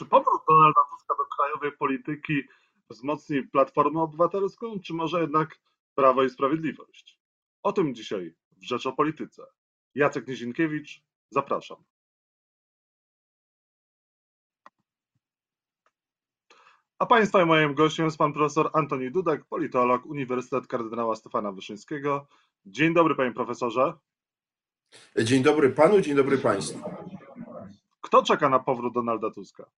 Czy powrót Donalda Tuska do krajowej polityki wzmocni Platformę Obywatelską, czy może jednak Prawo i Sprawiedliwość? O tym dzisiaj w Rzecz o Polityce. Jacek Nizinkiewicz, zapraszam. A Państwa i moim gościem jest pan profesor Antoni Dudek, politolog, Uniwersytet Kardynała Stefana Wyszyńskiego. Dzień dobry, panie profesorze. Dzień dobry panu, dzień dobry państwu. Kto czeka na powrót Donalda Tuska?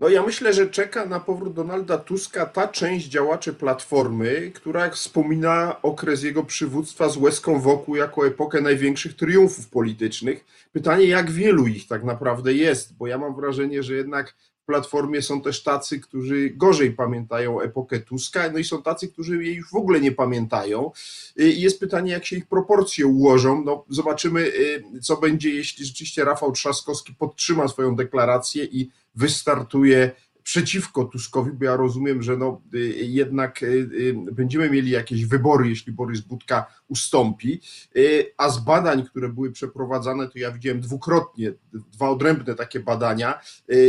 No ja myślę, że czeka na powrót Donalda Tuska ta część działaczy Platformy, która wspomina okres jego przywództwa z łezką wokół jako epokę największych triumfów politycznych. Pytanie, jak wielu ich tak naprawdę jest, bo ja mam wrażenie, że jednak Platformie są też tacy, którzy gorzej pamiętają epokę Tuska, no i są tacy, którzy jej już w ogóle nie pamiętają. I jest pytanie, jak się ich proporcje ułożą. No, zobaczymy, y, co będzie, jeśli rzeczywiście Rafał Trzaskowski podtrzyma swoją deklarację i wystartuje przeciwko Tuskowi, bo ja rozumiem, że no, y, jednak y, będziemy mieli jakieś wybory, jeśli Borys Budka ustąpi. A z badań, które były przeprowadzane, to ja widziałem dwukrotnie, dwa odrębne takie badania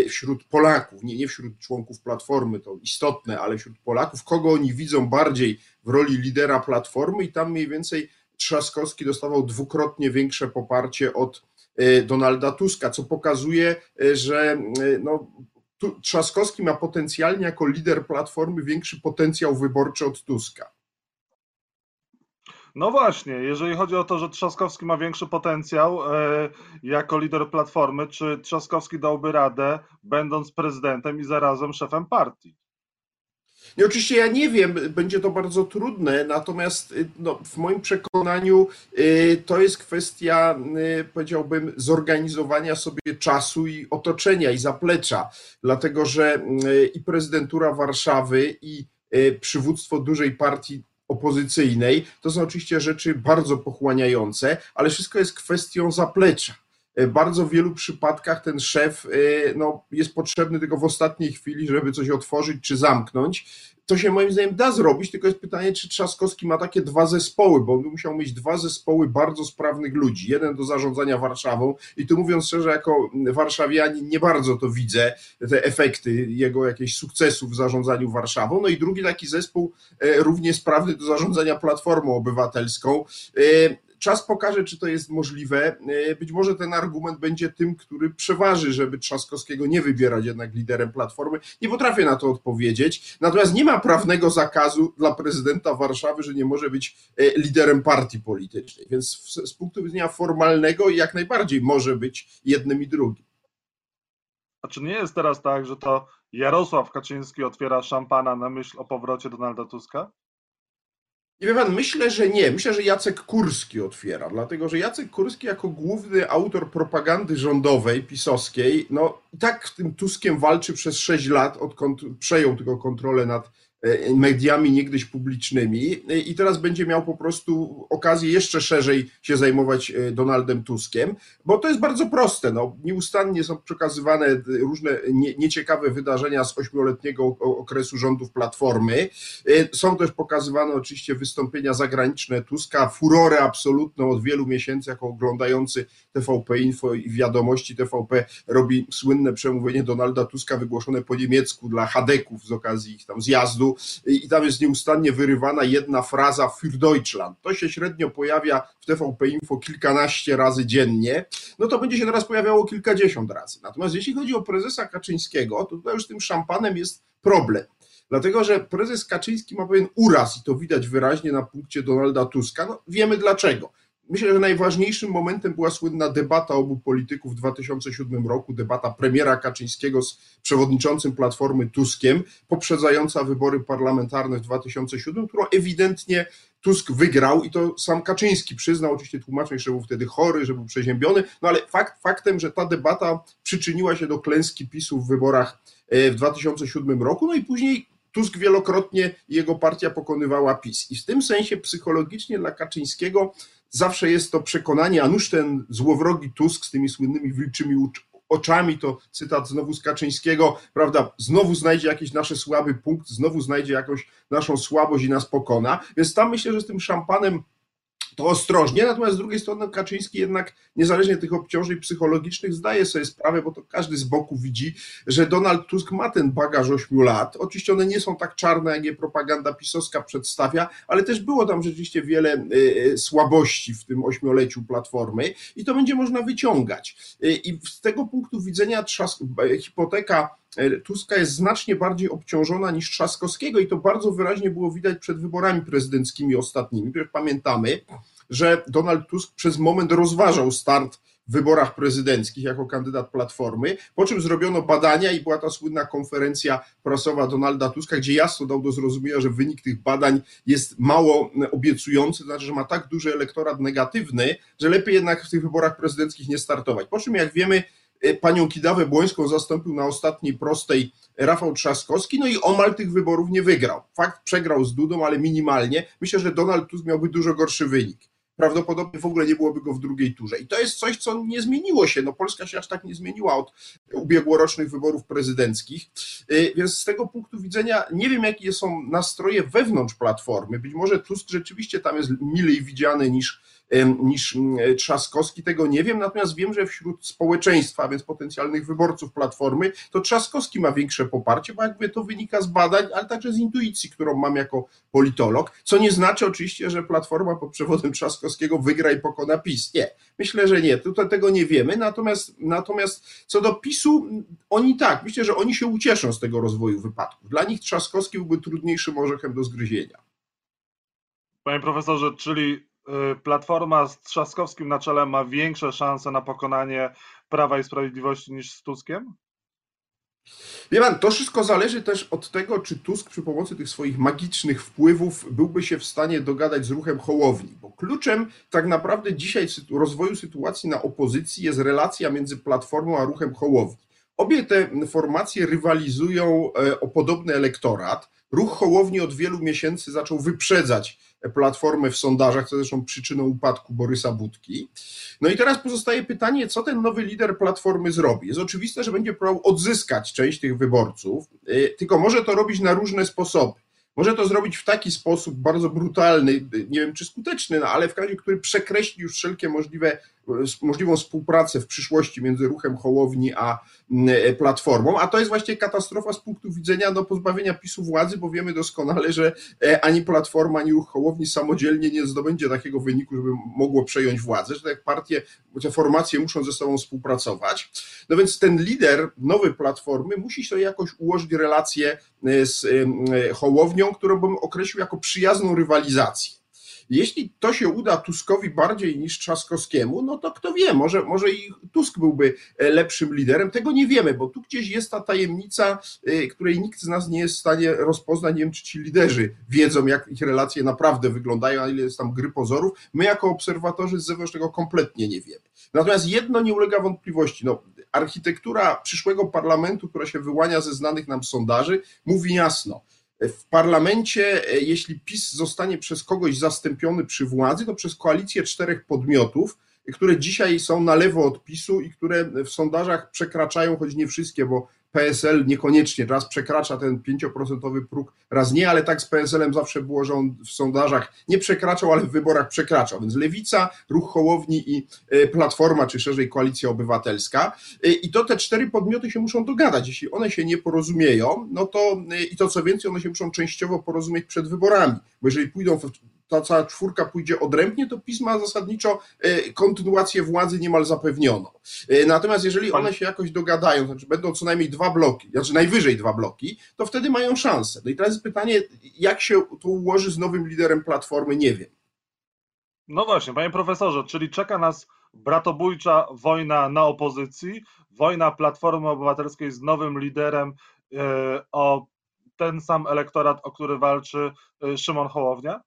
wśród Polaków, nie, nie wśród członków Platformy, to istotne, ale wśród Polaków, kogo oni widzą bardziej w roli lidera Platformy? I tam mniej więcej Trzaskowski dostawał dwukrotnie większe poparcie od Donalda Tuska, co pokazuje, że no, Trzaskowski ma potencjalnie jako lider Platformy większy potencjał wyborczy od Tuska. No właśnie, jeżeli chodzi o to, że Trzaskowski ma większy potencjał e, jako lider Platformy, czy Trzaskowski dałby radę, będąc prezydentem i zarazem szefem partii? I oczywiście ja nie wiem, będzie to bardzo trudne, natomiast y, no, w moim przekonaniu y, to jest kwestia, y, powiedziałbym, zorganizowania sobie czasu i otoczenia i zaplecza, dlatego że i prezydentura Warszawy, i przywództwo dużej partii opozycyjnej to są oczywiście rzeczy bardzo pochłaniające, ale wszystko jest kwestią zaplecza bardzo w wielu przypadkach ten szef no, jest potrzebny tylko w ostatniej chwili, żeby coś otworzyć czy zamknąć. To się moim zdaniem da zrobić, tylko jest pytanie, czy Trzaskowski ma takie dwa zespoły, bo on by musiał mieć dwa zespoły bardzo sprawnych ludzi. Jeden do zarządzania Warszawą i tu mówiąc szczerze, jako warszawianin nie bardzo to widzę, te efekty jego jakichś sukcesów w zarządzaniu Warszawą. No i drugi taki zespół e, równie sprawny do zarządzania Platformą Obywatelską. Czas pokaże, czy to jest możliwe. E, być może ten argument będzie tym, który przeważy, żeby Trzaskowskiego nie wybierać jednak liderem Platformy. Nie potrafię na to odpowiedzieć. Natomiast nie ma prawnego zakazu dla prezydenta Warszawy, że nie może być e, liderem partii politycznej. Więc z punktu widzenia formalnego jak najbardziej może być jednym i drugim. A czy nie jest teraz tak, że to Jarosław Kaczyński otwiera szampana na myśl o powrocie Donalda Tuska? Nie wie pan, myślę, że nie. Myślę, że Jacek Kurski otwiera, dlatego że Jacek Kurski jako główny autor propagandy rządowej, pisowskiej, no i tak tym Tuskiem walczy przez sześć lat, odkąd przejął tylko kontrolę nad mediami niegdyś publicznymi i teraz będzie miał po prostu okazję jeszcze szerzej się zajmować e, Donaldem Tuskiem, bo to jest bardzo proste. No, nieustannie są przekazywane różne nieciekawe wydarzenia z ośmioletniego okresu rządów Platformy. E, są też pokazywane oczywiście wystąpienia zagraniczne Tuska, furorę absolutną od wielu miesięcy, jako oglądający TVP Info i wiadomości TVP robi słynne przemówienie Donalda Tuska wygłoszone po niemiecku dla Hadeków z okazji ich tam zjazdu i tam jest nieustannie wyrywana jedna fraza für Deutschland. To się średnio pojawia w TVP Info kilkanaście razy dziennie, no to będzie się teraz pojawiało kilkadziesiąt razy. Natomiast jeśli chodzi o prezesa Kaczyńskiego, to tutaj już tym szampanem jest problem. Dlatego, że prezes Kaczyński ma pewien uraz i to widać wyraźnie na punkcie Donalda Tuska. No, wiemy dlaczego. Myślę, że najważniejszym momentem była słynna debata obu polityków w 2007 roku, debata premiera Kaczyńskiego z przewodniczącym Platformy Tuskiem, poprzedzająca wybory parlamentarne w 2007, którą ewidentnie Tusk wygrał i to sam Kaczyński przyznał, oczywiście tłumacząc, że był wtedy chory, że był przeziębiony, no ale fakt, faktem, że ta debata przyczyniła się do klęski PiSu w wyborach e, w 2007 roku, no i później Tusk wielokrotnie jego partia pokonywała PiS. I w tym sensie psychologicznie dla Kaczyńskiego zawsze jest to przekonanie, a nuż ten złowrogi Tusk z tymi słynnymi wilczymi oczami, to cytat znowu z Kaczyńskiego, prawda, znowu znajdzie jakiś nasz słaby punkt, znowu znajdzie jakąś naszą słabość i nas pokona, więc tam myślę, że z tym szampanem to ostrożnie, natomiast z drugiej strony Kaczyński jednak niezależnie tych obciążeń psychologicznych zdaje sobie sprawę, bo to każdy z boku widzi, że Donald Tusk ma ten bagaż ośmiu lat. Oczywiście one nie są tak czarne, jak je propaganda pisowska przedstawia, ale też było tam rzeczywiście wiele e, e, słabości w tym ośmioleciu Platformy i to będzie można wyciągać. E, I z tego punktu widzenia hipoteka Tuska jest znacznie bardziej obciążona niż Trzaskowskiego i to bardzo wyraźnie było widać przed wyborami prezydenckimi ostatnimi. Pamiętamy, że Donald Tusk przez moment rozważał start w wyborach prezydenckich jako kandydat Platformy, po czym zrobiono badania i była ta słynna konferencja prasowa Donalda Tuska, gdzie jasno dał do zrozumienia, że wynik tych badań jest mało obiecujący, to znaczy, że ma tak duży elektorat negatywny, że lepiej jednak w tych wyborach prezydenckich nie startować. Po czym, jak wiemy, panią Kidawę Błońską zastąpił na ostatniej prostej Rafał Trzaskowski, no i omal tych wyborów nie wygrał. Fakt przegrał z Dudą, ale minimalnie. Myślę, że Donald Tusk miałby dużo gorszy wynik. Prawdopodobnie w ogóle nie byłoby go w drugiej turze. I to jest coś, co nie zmieniło się. No Polska się aż tak nie zmieniła od ubiegłorocznych wyborów prezydenckich. Y, więc z tego punktu widzenia nie wiem, jakie są nastroje wewnątrz Platformy. Być może Tusk rzeczywiście tam jest milej widziany niż niż Trzaskowski, tego nie wiem, natomiast wiem, że wśród społeczeństwa, więc potencjalnych wyborców Platformy, to Trzaskowski ma większe poparcie, bo jakby to wynika z badań, ale także z intuicji, którą mam jako politolog, co nie znaczy oczywiście, że Platforma pod przewodem Trzaskowskiego wygra i pokona PiS. Nie, myślę, że nie, tutaj tego nie wiemy, natomiast, natomiast co do PiSu, oni tak, myślę, że oni się ucieszą z tego rozwoju wypadków. Dla nich Trzaskowski byłby trudniejszym orzechem do zgryzienia. Panie profesorze, czyli Platforma z Trzaskowskim na czele ma większe szanse na pokonanie Prawa i Sprawiedliwości niż z Tuskiem? Wie pan, to wszystko zależy też od tego, czy Tusk przy pomocy tych swoich magicznych wpływów byłby się w stanie dogadać z ruchem Hołowni, bo kluczem tak naprawdę dzisiaj rozwoju sytuacji na opozycji jest relacja między Platformą a ruchem Hołowni. Obie te formacje rywalizują e, o podobny elektorat. Ruch Hołowni od wielu miesięcy zaczął wyprzedzać Platformy w sondażach, co zresztą przyczyną upadku Borysa Budki. No i teraz pozostaje pytanie, co ten nowy lider Platformy zrobi. Jest oczywiste, że będzie próbował odzyskać część tych wyborców, y, tylko może to robić na różne sposoby. Może to zrobić w taki sposób bardzo brutalny, nie wiem czy skuteczny, no ale w razie, który przekreśli już wszelkie możliwe możliwą współpracę w przyszłości między ruchem Hołowni a e, Platformą, a to jest właśnie katastrofa z punktu widzenia no, pozbawienia PiSu władzy, bo wiemy doskonale, że e, ani Platforma, ani ruch Hołowni samodzielnie nie zdobędzie takiego wyniku, żeby mogło przejąć władzę, że tak partie, te formacje muszą ze sobą współpracować. No więc ten lider nowej Platformy musi sobie jakoś ułożyć relację e, z Hołownią, którą bym określił jako przyjazną rywalizację. Jeśli to się uda Tuskowi bardziej niż Trzaskowskiemu, no to kto wie, może, może i Tusk byłby e, lepszym liderem. Tego nie wiemy, bo tu gdzieś jest ta tajemnica, e, której nikt z nas nie jest w stanie rozpoznać. Nie wiem, czy ci liderzy wiedzą, jak ich relacje naprawdę wyglądają, a ile jest tam gry pozorów. My, jako obserwatorzy z zewnątrz, tego kompletnie nie wiemy. Natomiast jedno nie ulega wątpliwości. No, architektura przyszłego parlamentu, która się wyłania ze znanych nam sondaży, mówi jasno w parlamencie, e, jeśli PiS zostanie przez kogoś zastąpiony przy władzy, to przez koalicję czterech podmiotów, które dzisiaj są na lewo od PiSu i które w sondażach przekraczają, choć nie wszystkie, bo PSL niekoniecznie, raz przekracza ten 5% próg, raz nie, ale tak z PSL-em zawsze było, że on w sondażach nie przekraczał, ale w wyborach przekraczał. Więc Lewica, Ruch Hołowni i e, Platforma, czy szerzej Koalicja Obywatelska. E, I to te cztery podmioty się muszą dogadać. Jeśli one się nie porozumieją, no to e, i to co więcej, one się muszą częściowo porozumieć przed wyborami, bo jeżeli pójdą w ta cała czwórka pójdzie odrębnie, to PiS ma zasadniczo e, kontynuację władzy niemal zapewnioną. E, natomiast jeżeli one się jakoś dogadają, znaczy będą co najmniej dwa bloki, znaczy najwyżej dwa bloki, to wtedy mają szansę. No i teraz jest pytanie, jak się to ułoży z nowym liderem Platformy, nie wiem. No właśnie, panie profesorze, czyli czeka nas bratobójcza wojna na opozycji, wojna Platformy Obywatelskiej z nowym liderem e, o ten sam elektorat, o który walczy Szymon Hołownia?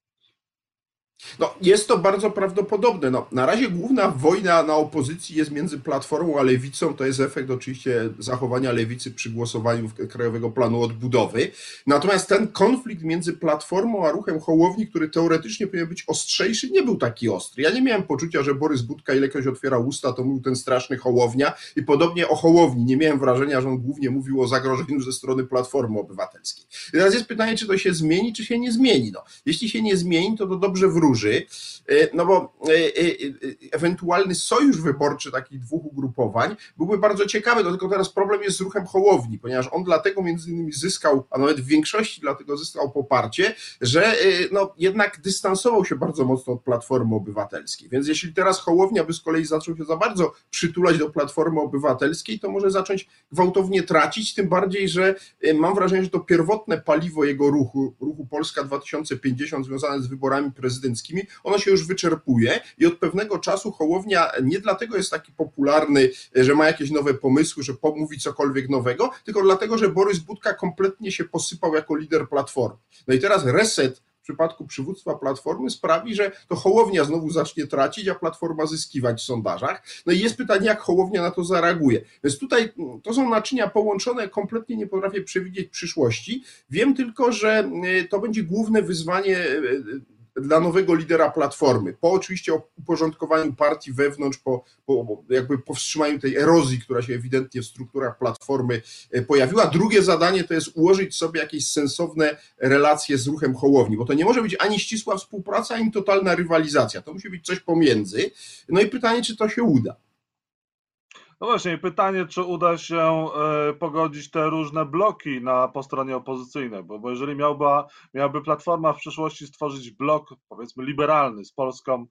No, jest to bardzo prawdopodobne. No, na razie główna wojna na opozycji jest między Platformą a Lewicą. To jest efekt oczywiście zachowania Lewicy przy głosowaniu w Krajowego Planu Odbudowy. Natomiast ten konflikt między Platformą a ruchem Hołowni, który teoretycznie powinien być ostrzejszy, nie był taki ostry. Ja nie miałem poczucia, że Borys Budka ilekroć otwierał usta, to mówił ten straszny Hołownia i podobnie o Hołowni. Nie miałem wrażenia, że on głównie mówił o zagrożeniu ze strony Platformy Obywatelskiej. I teraz jest pytanie, czy to się zmieni, czy się nie zmieni. No, jeśli się nie zmieni, to to dobrze wróci wróży, no bo ewentualny sojusz wyborczy takich dwóch ugrupowań byłby bardzo ciekawy, no tylko teraz problem jest z ruchem Hołowni, ponieważ on dlatego między innymi zyskał, a nawet w większości dlatego zyskał poparcie, że no, jednak dystansował się bardzo mocno od Platformy Obywatelskiej. Więc jeśli teraz Hołownia by z kolei zaczął się za bardzo przytulać do Platformy Obywatelskiej, to może zacząć gwałtownie tracić, tym bardziej, że mam wrażenie, że to pierwotne paliwo jego ruchu, ruchu Polska 2050 związane z wyborami prezydenckimi, ono się już wyczerpuje i od pewnego czasu Hołownia nie dlatego jest taki popularny, że ma jakieś nowe pomysły, że pomówi cokolwiek nowego, tylko dlatego, że Borys Budka kompletnie się posypał jako lider Platformy. No i teraz reset w przypadku przywództwa Platformy sprawi, że to Hołownia znowu zacznie tracić, a Platforma zyskiwać w sondażach. No i jest pytanie, jak Hołownia na to zareaguje. Więc tutaj mm, to są naczynia połączone, kompletnie nie potrafię przewidzieć przyszłości. Wiem tylko, że y, to będzie główne wyzwanie y, dla nowego lidera Platformy, po oczywiście uporządkowaniu partii wewnątrz, po, po jakby powstrzymaniu tej erozji, która się ewidentnie w strukturach Platformy e, pojawiła. Drugie zadanie to jest ułożyć sobie jakieś sensowne relacje z ruchem Hołowni, bo to nie może być ani ścisła współpraca, ani totalna rywalizacja. To musi być coś pomiędzy. No i pytanie, czy to się uda. No właśnie, pytanie, czy uda się e, pogodzić te różne bloki na po stronie opozycyjnej, bo, bo jeżeli miałby, miałaby Platforma w przyszłości stworzyć blok, powiedzmy, liberalny z Polską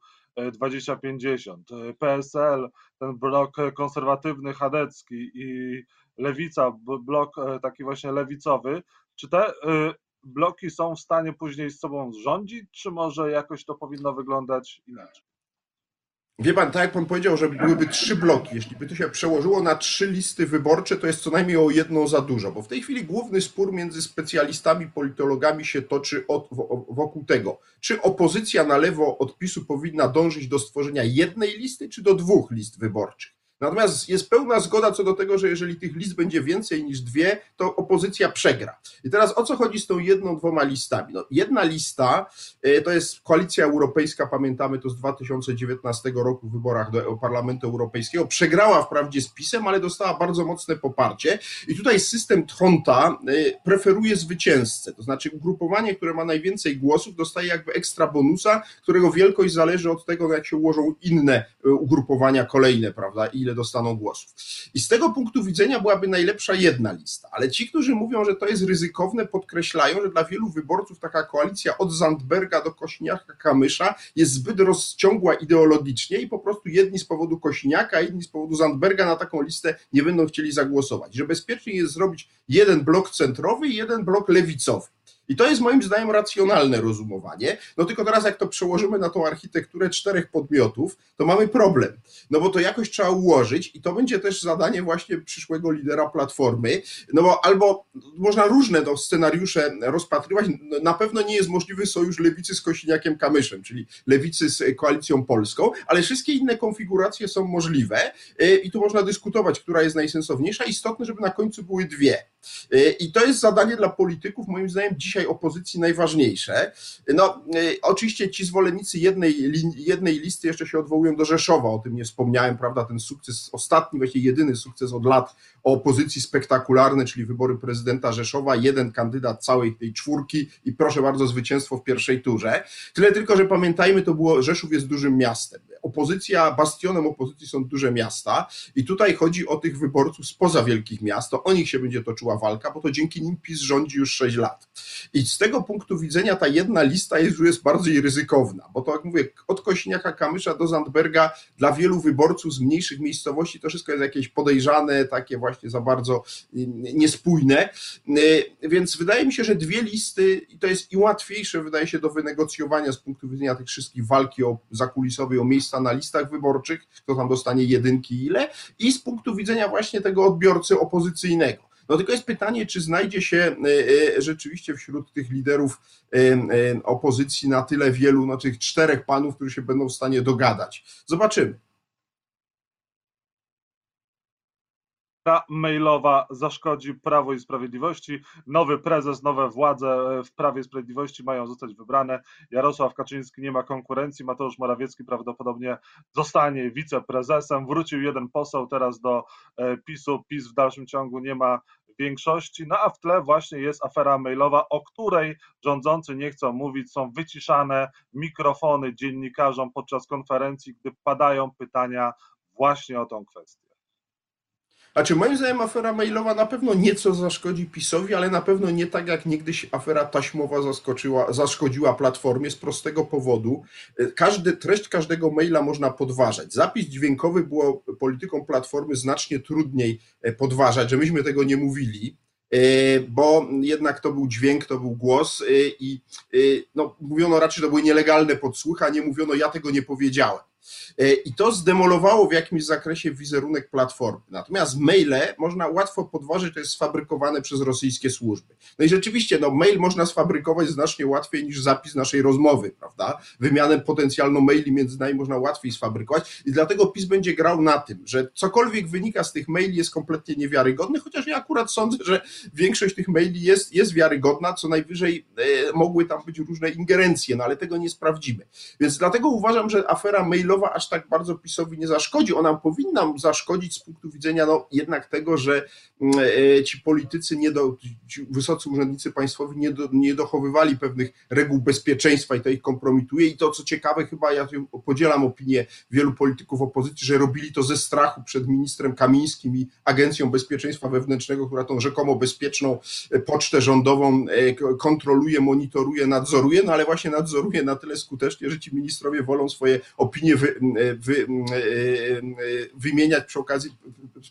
2050, e, PSL, ten blok konserwatywny, chadecki i Lewica, blok e, taki właśnie lewicowy, czy te bloki są w stanie później z sobą zrządzić, czy może jakoś to powinno wyglądać inaczej? Wie pan, tak jak pan powiedział, że byłyby trzy bloki. Jeśli by to się przełożyło na trzy listy wyborcze, to jest co najmniej o jedną za dużo, bo w tej chwili główny spór między specjalistami, politologami się toczy od, wokół tego, czy opozycja na lewo od PiSu powinna dążyć do stworzenia jednej listy, czy do dwóch list wyborczych. Natomiast jest pełna zgoda co do tego, że jeżeli tych list będzie więcej niż dwie, to opozycja przegra. I teraz o co chodzi z tą jedną, dwoma listami? No, jedna lista e, to jest Koalicja Europejska, pamiętamy to z 2019 roku w wyborach do Parlamentu Europejskiego. Przegrała wprawdzie z PiSem, ale dostała bardzo mocne poparcie. I tutaj system Tronta e, preferuje zwycięzcę, to znaczy ugrupowanie, które ma najwięcej głosów, dostaje jakby ekstra bonusa, którego wielkość zależy od tego, jak się ułożą inne e, ugrupowania kolejne, prawda? Ile ile dostaną głosów. I z tego punktu widzenia byłaby najlepsza jedna lista, ale ci, którzy mówią, że to jest ryzykowne, podkreślają, że dla wielu wyborców taka koalicja od Zandberga do Kośniaka Kamysza jest zbyt rozciągła ideologicznie i po prostu jedni z powodu Kośniaka, inni z powodu Zandberga na taką listę nie będą chcieli zagłosować. Że bezpiecznie jest zrobić jeden blok centrowy i jeden blok lewicowy. I to jest moim zdaniem racjonalne rozumowanie. No tylko teraz, jak to przełożymy na tą architekturę czterech podmiotów, to mamy problem. No bo to jakoś trzeba ułożyć i to będzie też zadanie właśnie przyszłego lidera platformy. No bo albo można różne to scenariusze rozpatrywać. Na pewno nie jest możliwy sojusz lewicy z Kosiniakiem Kamyszem, czyli lewicy z koalicją polską, ale wszystkie inne konfiguracje są możliwe y, i tu można dyskutować, która jest najsensowniejsza. Istotne, żeby na końcu były dwie. Y, I to jest zadanie dla polityków, moim zdaniem, dzisiaj opozycji najważniejsze. No, y, oczywiście ci zwolennicy jednej, jednej listy jeszcze się odwołują do Rzeszowa, o tym nie wspomniałem, prawda? Ten sukces, ostatni, właściwie jedyny sukces od lat opozycji spektakularny, czyli wybory prezydenta Rzeszowa, jeden kandydat całej tej czwórki i proszę bardzo, zwycięstwo w pierwszej turze. Tyle tylko, że pamiętajmy, to było, Rzeszów jest dużym miastem. Opozycja, bastionem opozycji są duże miasta i tutaj chodzi o tych wyborców spoza wielkich miast, to o nich się będzie toczyła walka, bo to dzięki nim PiS rządzi już 6 lat. I z tego punktu widzenia ta jedna lista jest, jest bardziej ryzykowna, bo to jak mówię, od Kośniaka Kamysza do Zandberga dla wielu wyborców z mniejszych miejscowości to wszystko jest jakieś podejrzane, takie właśnie za bardzo y, niespójne, y, więc wydaje mi się, że dwie listy i to jest i łatwiejsze wydaje się do wynegocjowania z punktu widzenia tych wszystkich walki o zakulisowej, o miejsca na listach wyborczych, kto tam dostanie jedynki ile i z punktu widzenia właśnie tego odbiorcy opozycyjnego. No tylko jest pytanie, czy znajdzie się e, e, rzeczywiście wśród tych liderów e, opozycji na tyle wielu, no tych czterech panów, którzy się będą w stanie dogadać. Zobaczymy. Ta mailowa zaszkodzi Prawo i Sprawiedliwości. Nowy prezes, nowe władze w Prawie i Sprawiedliwości mają zostać wybrane. Jarosław Kaczyński nie ma konkurencji, Mateusz Morawiecki prawdopodobnie zostanie wiceprezesem. Wrócił jeden poseł teraz do PiSu. PiS w dalszym ciągu nie ma większości, no a w tle właśnie jest afera mailowa, o której rządzący nie chcą mówić, są wyciszane mikrofony dziennikarzom podczas konferencji, gdy padają pytania właśnie o tą kwestię. Znaczy, moim zdaniem afera mailowa na pewno nieco zaszkodzi PiSowi, ale na pewno nie tak jak niegdyś afera taśmowa zaskoczyła, zaszkodziła Platformie z prostego powodu. Każdy, treść każdego maila można podważać. Zapis dźwiękowy było polityką Platformy znacznie trudniej e, podważać, że myśmy tego nie mówili e, bo jednak to był dźwięk, to był głos e, i no, mówiono raczej, że to były nielegalne podsłuchy, a nie mówiono ja tego nie powiedziałem. E, I to zdemolowało w jakimś zakresie wizerunek platformy. Natomiast maile można łatwo podważyć, to jest sfabrykowane przez rosyjskie służby. No i rzeczywiście, no, mail można sfabrykować znacznie łatwiej niż zapis naszej rozmowy, prawda? Wymianę potencjalną maili między nami można łatwiej sfabrykować i dlatego PiS będzie grał na tym, że cokolwiek wynika z tych maili jest kompletnie niewiarygodny, chociaż ja akurat sądzę, że większość tych maili jest, jest wiarygodna, co najwyżej e, mogły tam być różne ingerencje, no ale tego nie sprawdzimy. Więc dlatego uważam, że afera mailowa aż tak bardzo PiSowi nie zaszkodzi. Ona powinna zaszkodzić z punktu widzenia no, jednak tego, że mm, e, ci politycy, nie do, ci wysocy urzędnicy państwowi nie, do, nie dochowywali pewnych reguł bezpieczeństwa i to ich kompromituje. I to, co ciekawe, chyba ja podzielam opinię wielu polityków opozycji, że robili to ze strachu przed ministrem Kamińskim i Agencją Bezpieczeństwa Wewnętrznego, która tą rzekomo bezpieczną e, pocztę rządową e, kontroluje, monitoruje, nadzoruje, no ale właśnie nadzoruje na tyle skutecznie, że ci ministrowie wolą swoje opinie wy, wy, wymieniać przy okazji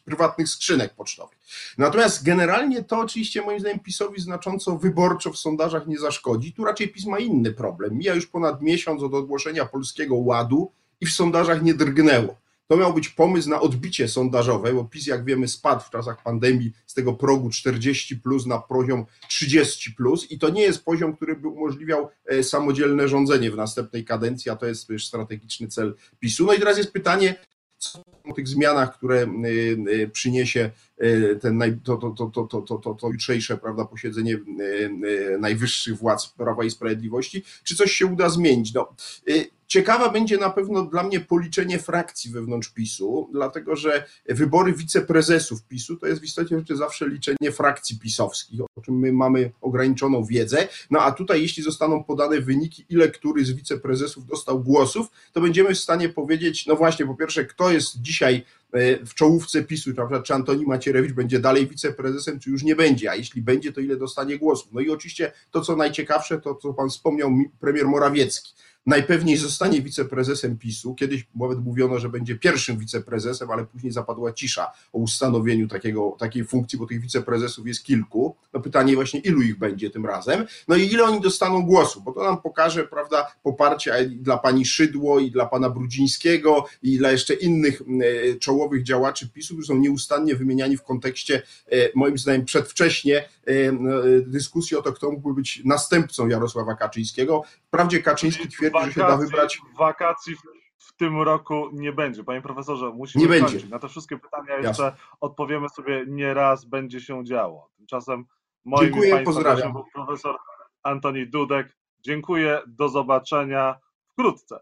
prywatnych skrzynek pocztowych. Natomiast generalnie to oczywiście moim zdaniem PiSowi znacząco wyborczo w sondażach nie zaszkodzi. Tu raczej PiS ma inny problem. Mija już ponad miesiąc od ogłoszenia Polskiego Ładu i w sondażach nie drgnęło. To miał być pomysł na odbicie sondażowe, bo PiS, jak wiemy, spadł w czasach pandemii z tego progu 40 plus na poziom 30 plus i to nie jest poziom, który by umożliwiał e, samodzielne rządzenie w następnej kadencji, a to jest też strategiczny cel PiSu. No i teraz jest pytanie, co o tych zmianach, które e, e, przyniesie ten, to, to, to, to, to, to, to jutrzejsze prawda, posiedzenie najwyższych władz Prawa i Sprawiedliwości, czy coś się uda zmienić. No, Ciekawa będzie na pewno dla mnie policzenie frakcji wewnątrz PiSu, dlatego że wybory wiceprezesów PiSu to jest w istocie rzeczy zawsze liczenie frakcji pisowskich, o czym my mamy ograniczoną wiedzę. No a tutaj, jeśli zostaną podane wyniki, ile który z wiceprezesów dostał głosów, to będziemy w stanie powiedzieć, no właśnie, po pierwsze, kto jest dzisiaj e, w czołówce PiSu, prawda, czy Antoni Macierewicz będzie dalej wiceprezesem, czy już nie będzie, a jeśli będzie, to ile dostanie głosów. No i oczywiście to, co najciekawsze, to co pan wspomniał, premier Morawiecki najpewniej zostanie wiceprezesem PiSu. Kiedyś nawet mówiono, że będzie pierwszym wiceprezesem, ale później zapadła cisza o ustanowieniu takiego, takiej funkcji, bo tych wiceprezesów jest kilku. No pytanie właśnie, ilu ich będzie tym razem? No i ile oni dostaną głosu, bo to nam pokaże, prawda, poparcie dla pani Szydło i dla pana Brudzińskiego i dla jeszcze innych e, czołowych działaczy PiSu, którzy są nieustannie wymieniani w kontekście, e, moim zdaniem, przedwcześnie e, dyskusji o to, kto mógłby być następcą Jarosława Kaczyńskiego. Wprawdzie Kaczyński twierdzi, wakacji, że się da wybrać. Wakacji w tym roku nie będzie. Panie profesorze, musimy nie będzie. Na te wszystkie pytania jeszcze Jasne. odpowiemy sobie nie raz będzie się działo. Tymczasem moim Dziękuję, pozdrawiam. był profesor Antoni Dudek. Dziękuję, do zobaczenia wkrótce.